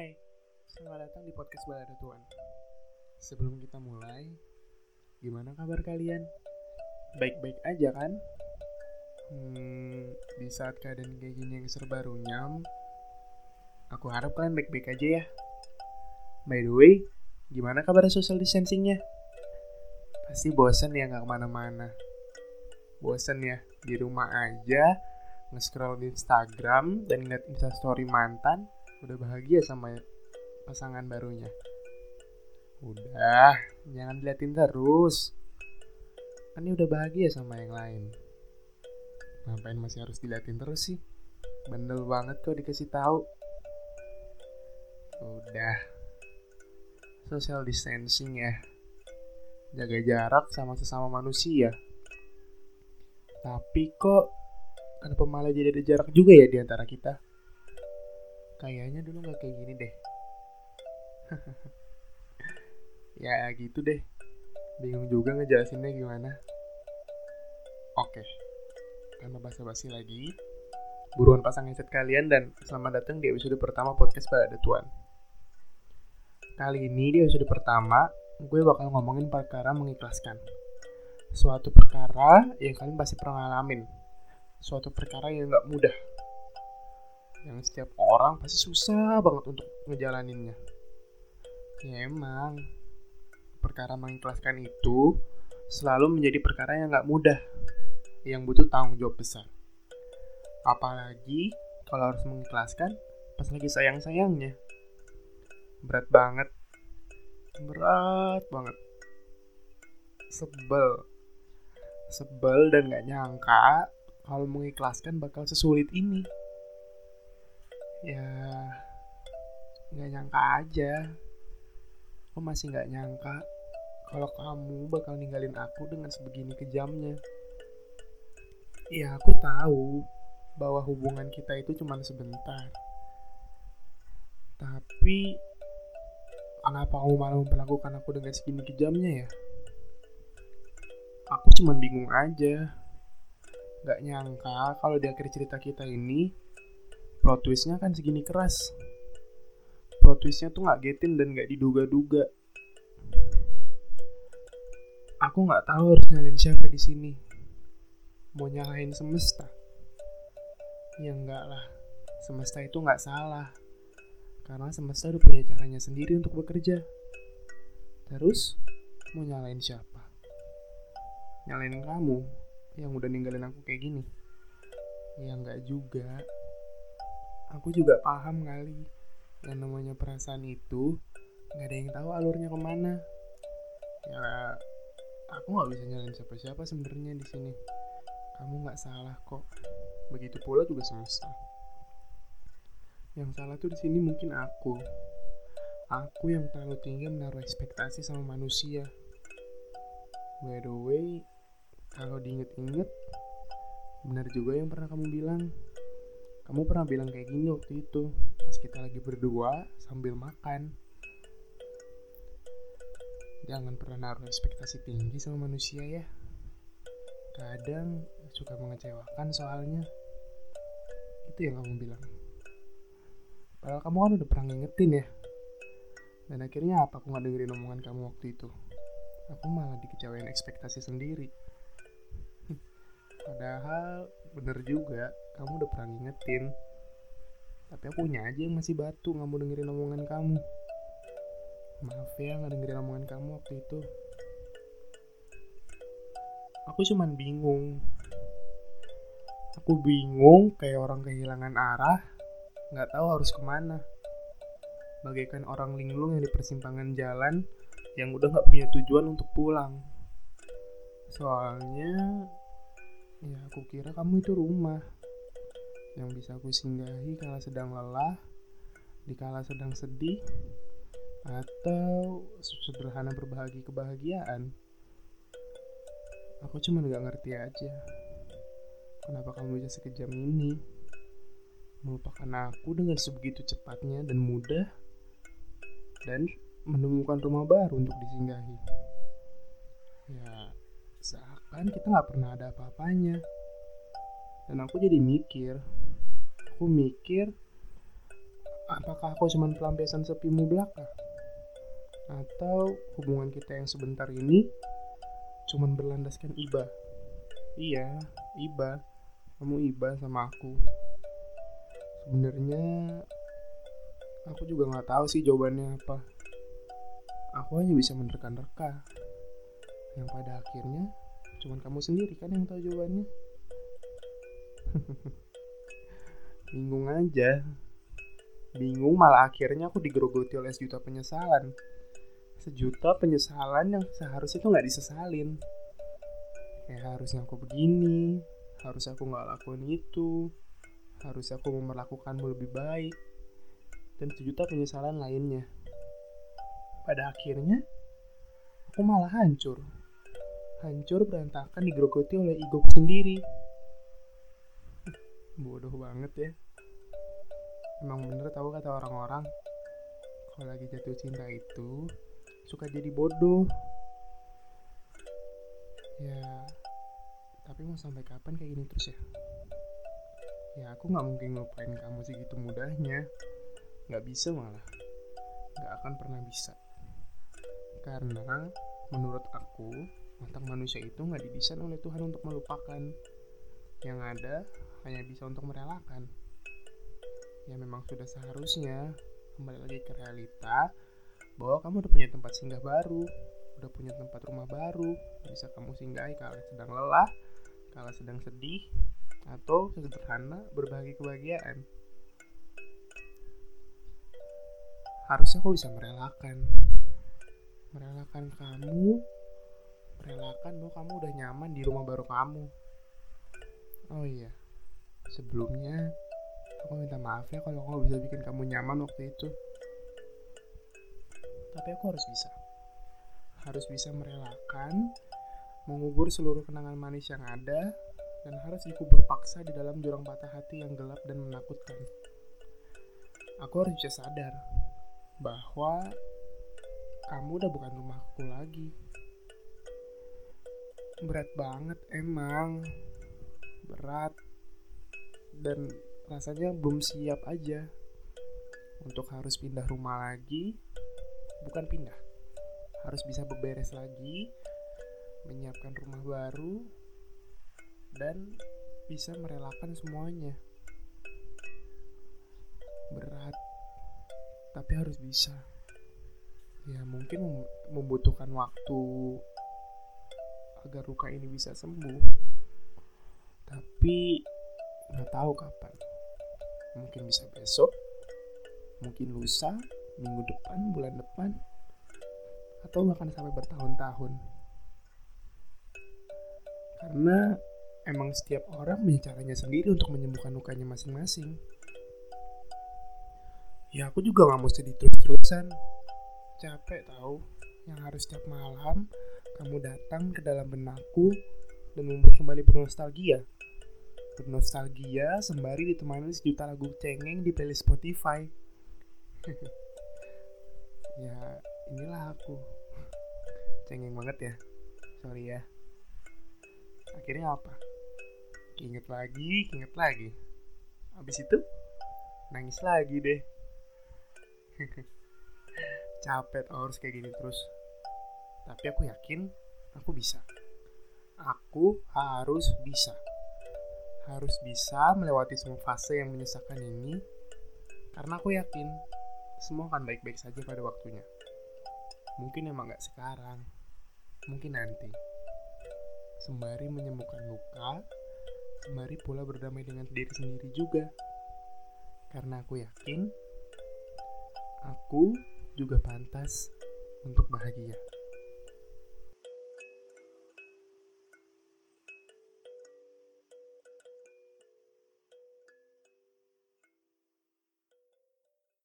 Hai, selamat datang di podcast Balada Tuan. Sebelum kita mulai, gimana kabar kalian? Baik-baik aja kan? Hmm, di saat keadaan kayak gini yang serba runyam, aku harap kalian baik-baik aja ya. By the way, gimana kabar social distancingnya? Pasti bosen ya nggak ke mana-mana. Bosen ya, di rumah aja, nge-scroll di Instagram dan ngeliat instastory mantan, udah bahagia sama pasangan barunya. Udah, jangan diliatin terus. Kan ini udah bahagia sama yang lain. Ngapain masih harus diliatin terus sih? Bandel banget kok dikasih tahu. Udah. Social distancing ya. Jaga jarak sama sesama manusia. Tapi kok kenapa malah jadi ada jarak juga ya di antara kita? Kayaknya dulu nggak kayak gini deh. ya gitu deh. Bingung juga ngejelasinnya gimana. Oke. Karena basa-basi lagi. Buruan pasang headset kalian dan selamat datang di episode pertama podcast pada Tuan. Kali ini di episode pertama, gue bakal ngomongin perkara mengikhlaskan. Suatu perkara yang kalian pasti pernah ngalamin. Suatu perkara yang gak mudah yang setiap orang pasti susah banget untuk ngejalaninnya. Ya emang, perkara mengikhlaskan itu selalu menjadi perkara yang gak mudah, yang butuh tanggung jawab besar. Apalagi kalau harus mengikhlaskan pas lagi sayang-sayangnya. Berat banget. Berat banget. Sebel. Sebel dan gak nyangka kalau mengikhlaskan bakal sesulit ini ya nggak nyangka aja. Aku masih nggak nyangka kalau kamu bakal ninggalin aku dengan sebegini kejamnya. Ya aku tahu bahwa hubungan kita itu cuma sebentar. Tapi kenapa kamu malah memperlakukan aku dengan segini kejamnya ya? Aku cuma bingung aja. Gak nyangka kalau di akhir cerita kita ini plot twistnya kan segini keras. Plot twistnya tuh nggak getin dan nggak diduga-duga. Aku nggak tahu harus nyalain siapa di sini. Mau nyalain semesta? Ya enggak lah. Semesta itu nggak salah. Karena semesta udah punya caranya sendiri untuk bekerja. Terus mau nyalain siapa? Nyalain kamu yang udah ninggalin aku kayak gini? Ya enggak juga aku juga paham kali. Yang namanya perasaan itu nggak ada yang tahu alurnya ke mana. Ya aku nggak bisa nyalain siapa-siapa sebenarnya di sini. Kamu nggak salah kok. Begitu pula juga semesta. Yang salah tuh di sini mungkin aku. Aku yang terlalu tinggi menaruh ekspektasi sama manusia. By the way kalau diinget-inget benar juga yang pernah kamu bilang kamu pernah bilang kayak gini waktu itu pas kita lagi berdua sambil makan. Jangan pernah naruh ekspektasi tinggi sama manusia ya. Kadang suka mengecewakan soalnya. Itu yang kamu bilang. Padahal kamu kan udah pernah ngingetin ya. Dan akhirnya apa aku nggak dengerin omongan kamu waktu itu? Aku malah dikecewain ekspektasi sendiri padahal bener juga kamu udah pernah ngingetin. Tapi aku punya aja yang masih batu nggak mau dengerin omongan kamu. Maaf ya nggak dengerin omongan kamu waktu itu. Aku cuman bingung. Aku bingung kayak orang kehilangan arah nggak tahu harus ke mana. Bagaikan orang linglung yang di persimpangan jalan yang udah nggak punya tujuan untuk pulang. Soalnya Ya, aku kira kamu itu rumah yang bisa aku singgahi kala sedang lelah, dikala sedang sedih, atau sederhana berbagi kebahagiaan. Aku cuma gak ngerti aja kenapa kamu bisa sekejam ini melupakan aku dengan sebegitu cepatnya dan mudah dan menemukan rumah baru untuk disinggahi. Ya, seakan kita nggak pernah ada apa-apanya dan aku jadi mikir aku mikir Apakah aku cuma pelampiasan sepimu belaka? Atau hubungan kita yang sebentar ini cuma berlandaskan iba? Iya, iba. Kamu iba sama aku. Sebenarnya aku juga nggak tahu sih jawabannya apa. Aku hanya bisa menerka-nerka. Yang pada akhirnya cuma kamu sendiri kan yang tahu jawabannya. Bingung aja. Bingung malah akhirnya aku digerogoti oleh sejuta penyesalan. Sejuta penyesalan yang seharusnya tuh nggak disesalin. Kayak harusnya aku begini, harus aku nggak lakuin itu, harus aku memperlakukanmu lebih baik, dan sejuta penyesalan lainnya. Pada akhirnya, aku malah hancur. Hancur berantakan digerogoti oleh egoku sendiri. Bodoh banget ya. Emang bener tahu kata orang-orang kalau lagi jatuh cinta itu suka jadi bodoh. Ya tapi mau sampai kapan kayak gini terus ya? Ya aku nggak mungkin ngelupain kamu segitu mudahnya. Nggak bisa malah. Nggak akan pernah bisa. Karena menurut aku otak manusia itu nggak didesain oleh Tuhan untuk melupakan. Yang ada hanya bisa untuk merelakan. Ya memang sudah seharusnya kembali lagi ke realita bahwa kamu udah punya tempat singgah baru udah punya tempat rumah baru bisa kamu singgahi kalau sedang lelah kalau sedang sedih atau sederhana berbagi kebahagiaan. Harusnya aku bisa merelakan. Merelakan kamu merelakan bahwa kamu udah nyaman di rumah baru kamu. Oh iya sebelumnya aku minta maaf ya kalau aku bisa bikin kamu nyaman waktu itu. Tapi aku harus bisa. Harus bisa merelakan mengubur seluruh kenangan manis yang ada dan harus dikubur paksa di dalam jurang patah hati yang gelap dan menakutkan. Aku harus bisa sadar bahwa kamu udah bukan rumahku lagi berat banget emang. Berat. Dan rasanya belum siap aja untuk harus pindah rumah lagi. Bukan pindah harus bisa beberes lagi menyiapkan rumah baru dan bisa merelakan semuanya. Berat tapi harus bisa. Ya mungkin membutuhkan waktu agar luka ini bisa sembuh. Tapi nggak tahu kapan. Mungkin bisa besok mungkin lusa minggu depan bulan depan atau bahkan sampai bertahun-tahun. Karena emang setiap orang punya caranya sendiri untuk menyembuhkan lukanya masing-masing. Ya aku juga nggak mau sedih terus-terusan capek tahu yang harus setiap malam kamu datang ke dalam benakku dan membuat kembali bernostalgia bernostalgia sembari ditemani sejuta lagu cengeng di playlist Spotify. ya, inilah aku. Cengeng banget ya. Sorry ya. Akhirnya apa? Ingat lagi, inget lagi. Habis itu nangis lagi deh. Capek harus kayak gini terus. Tapi aku yakin aku bisa. Aku harus bisa harus bisa melewati semua fase yang menyesakan ini karena aku yakin semua akan baik-baik saja pada waktunya. Mungkin emang gak sekarang, mungkin nanti. Sembari menyembuhkan luka, sembari pula berdamai dengan diri sendiri juga. Karena aku yakin, aku juga pantas untuk bahagia.